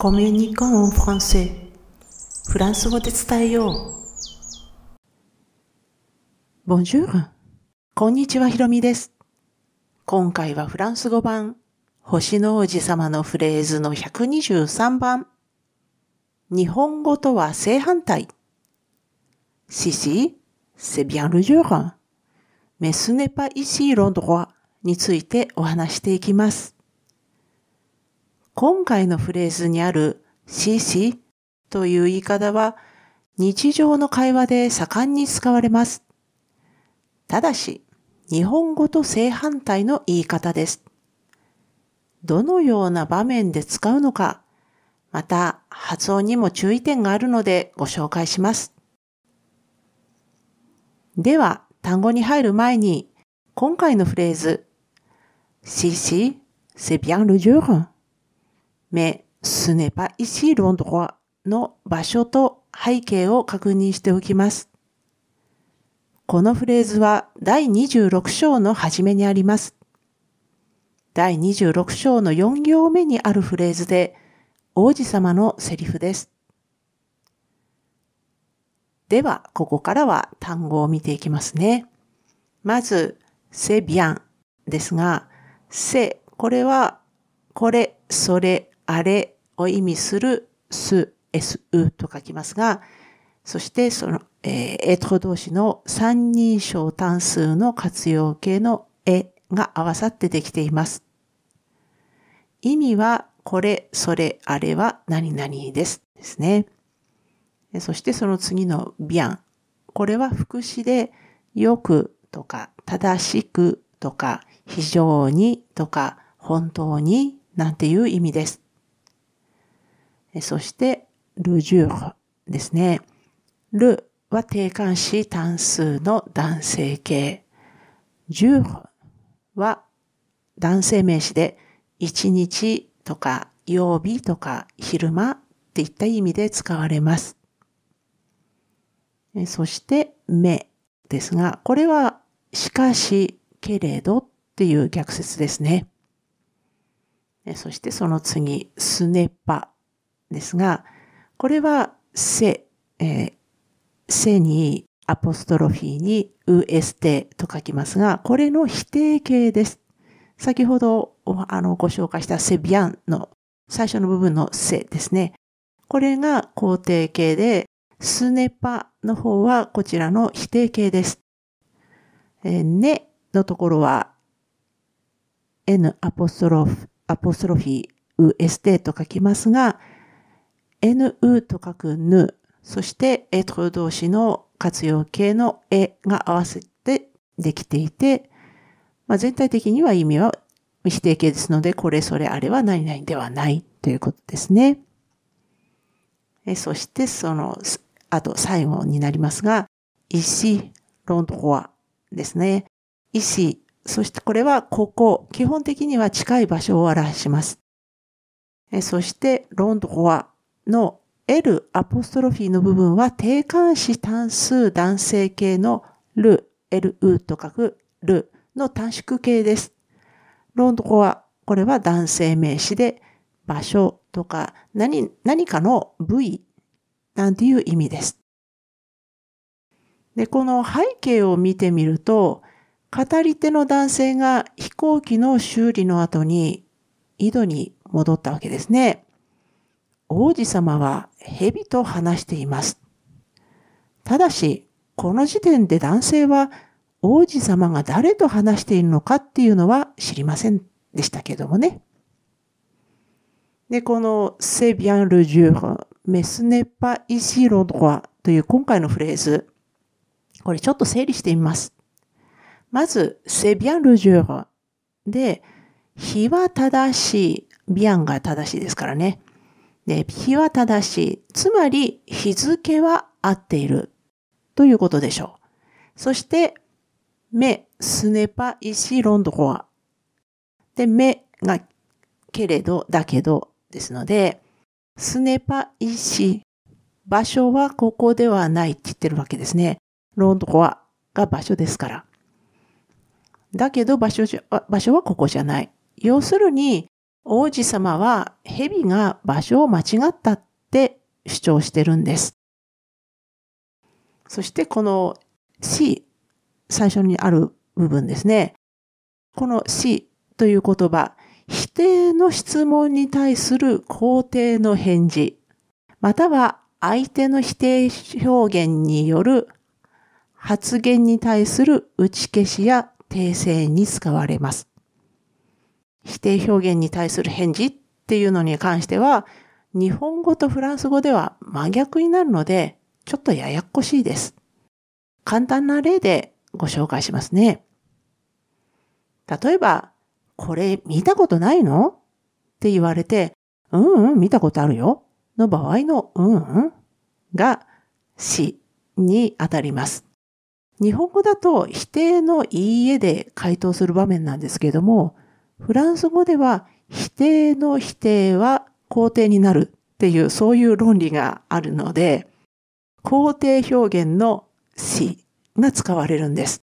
コミュニコンフランセフランス語で伝えよう。Bonjour! こんにちは、ひろみです。今回はフランス語版、星の王子様のフレーズの123番。日本語とは正反対。Si, si, c'est bien le jour. Mais ce n'est pas ici l'endroit についてお話していきます。今回のフレーズにある CC という言い方は日常の会話で盛んに使われます。ただし、日本語と正反対の言い方です。どのような場面で使うのか、また発音にも注意点があるのでご紹介します。では、単語に入る前に、今回のフレーズ、Si, si, c'est bien le jour. Mais ce n'est pas ici l'endroit の場所と背景を確認しておきます。このフレーズは第26章の初めにあります。第26章の4行目にあるフレーズで王子様のセリフです。では、ここからは単語を見ていきますね。まず、c'est bien ですが、c'est これは、これ、それ、あれを意味するす、す、うと書きますが、そしてその、えー、エト動詞の三人称単数の活用形のえが合わさってできています。意味は、これ、それ、あれは何々です。ですね。そしてその次のビャン。これは副詞で、よくとか、正しくとか、非常にとか、本当になんていう意味です。そして、ルジュールですね。ルは定冠詞単数の男性形。ジュールは男性名詞で一日とか曜日とか昼間っていった意味で使われます。そして、目ですが、これはしかし、けれどっていう逆説ですね。そしてその次、スネパですが、これはせ、えー、せにアポストロフィーにうエステと書きますが、これの否定形です。先ほどあのご紹介したセビアンの最初の部分のせですね。これが肯定形で、スネパの方はこちらの否定形です。えー、ねのところは n アポストロフ、アポストロフィー、うエステと書きますが、nu と書くぬ、そしてエトロ動詞の活用形のえが合わせてできていて、まあ、全体的には意味は否定形ですので、これそれあれは何々ではないということですね。えそしてその、あと最後になりますが、ici, l'endroit ですね。ici、そしてこれはここ、基本的には近い場所を表します。えそして、l'endroit の L アポストロフィーの部分は定冠詞単数男性形のル、LU と書くルの短縮形です。ロンドコは、これは男性名詞で場所とか何、何かの部位なんていう意味です。で、この背景を見てみると、語り手の男性が飛行機の修理の後に井戸に戻ったわけですね。王子様は蛇と話しています。ただし、この時点で男性は王子様が誰と話しているのかっていうのは知りませんでしたけどもね。で、この C'est bien le jour, mais ce n'est pas ici l'endroit という今回のフレーズ。これちょっと整理してみます。まず、C'est bien le jour で、日は正しい、ビアンが正しいですからね。で、日は正しい。つまり、日付は合っている。ということでしょう。そして、目、スネパ、石、ロンドコア。で、目が、けれど、だけど、ですので、スネパ、石、場所はここではないって言ってるわけですね。ロンドコアが場所ですから。だけど場所場所はここじゃない。要するに、王子様は蛇が場所を間違ったって主張してるんです。そしてこの C、最初にある部分ですね。この C という言葉、否定の質問に対する肯定の返事、または相手の否定表現による発言に対する打ち消しや訂正に使われます。否定表現に対する返事っていうのに関しては、日本語とフランス語では真逆になるので、ちょっとややこしいです。簡単な例でご紹介しますね。例えば、これ見たことないの？って言われて、うんうん、見たことあるよ。の場合のうんうんがしに当たります。日本語だと否定のいいえで回答する場面なんですけれども、フランス語では否定の否定は肯定になるっていうそういう論理があるので、肯定表現のしが使われるんです。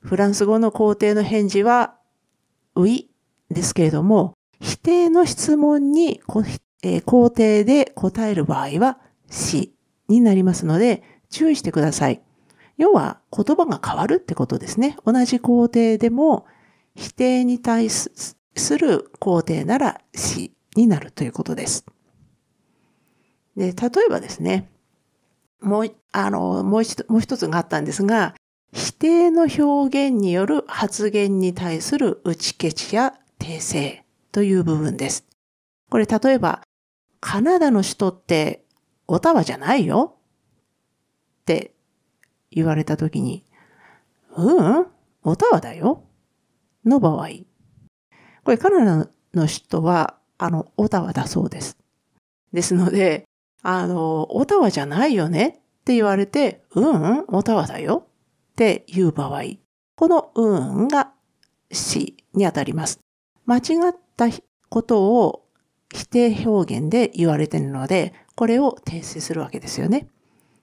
フランス語の肯定の返事は、ういですけれども、否定の質問に肯定で答える場合は、しになりますので、注意してください。要は言葉が変わるってことですね。同じ肯定でも、否定に対する肯定ならしになるということです。で、例えばですね、もう、あの、もう一もう一つがあったんですが、否定の表現による発言に対する打ち消しや訂正という部分です。これ例えば、カナダの首都ってオタワじゃないよ？って言われたときに、うん、オタワだよ？の場合。これカナダの首都は、あの、オタワだそうです。ですので、あの、オタワじゃないよね？って言われて、うん、オタワだよって言う場合、このうんがしにあたります。間違ったことを否定表現で言われているので、これを訂正するわけですよね。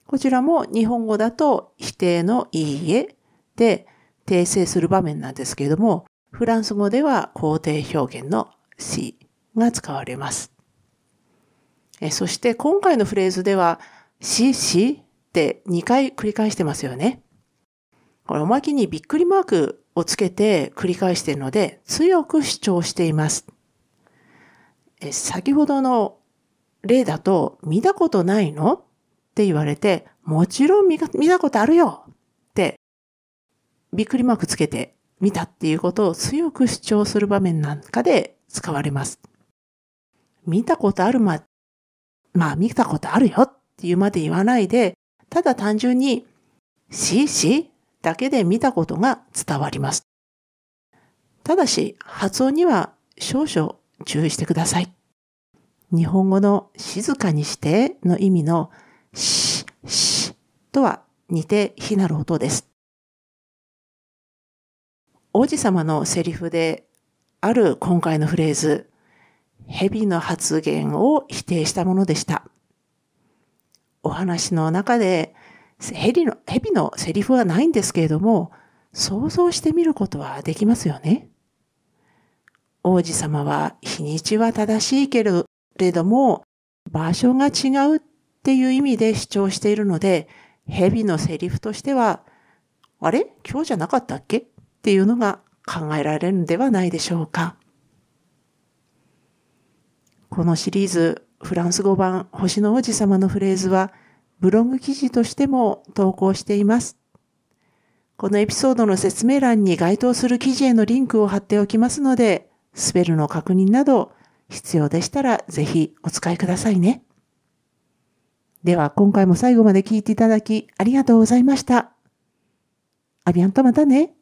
こちらも日本語だと否定のいいえで訂正する場面なんですけれども、フランス語では肯定表現のしが使われます。そして今回のフレーズでは、し、しって2回繰り返してますよね。これおまけにびっくりマークをつけて繰り返しているので強く主張しています。先ほどの例だと見たことないの？って言われてもちろん見たことあるよってびっくりマークつけて見たっていうことを強く主張する場面なんかで使われます。見たことあるま、まあ見たことあるよっていうまで言わないで、ただ単純に、しー、しーだけで見たことが伝わります。ただし、発音には少々注意してください。日本語の静かにしての意味のし、しとは似て非なる音です。王子様のセリフである今回のフレーズ、蛇の発言を否定したものでした。お話の中で蛇の蛇のセリフはないんですけれども、想像してみることはできますよね。王子様は日にちは正しいけれども、場所が違うっていう意味で主張しているので、蛇のセリフとしては、あれ？今日じゃなかったっけ？っていうのが考えられるんではないでしょうか。このシリーズ、フランス語版星の王子様のフレーズは、ブログ記事としても投稿しています。このエピソードの説明欄に該当する記事へのリンクを貼っておきますので、スペルの確認など必要でしたらぜひお使いくださいね。では今回も最後まで聞いていただきありがとうございました。アビアンとまたね。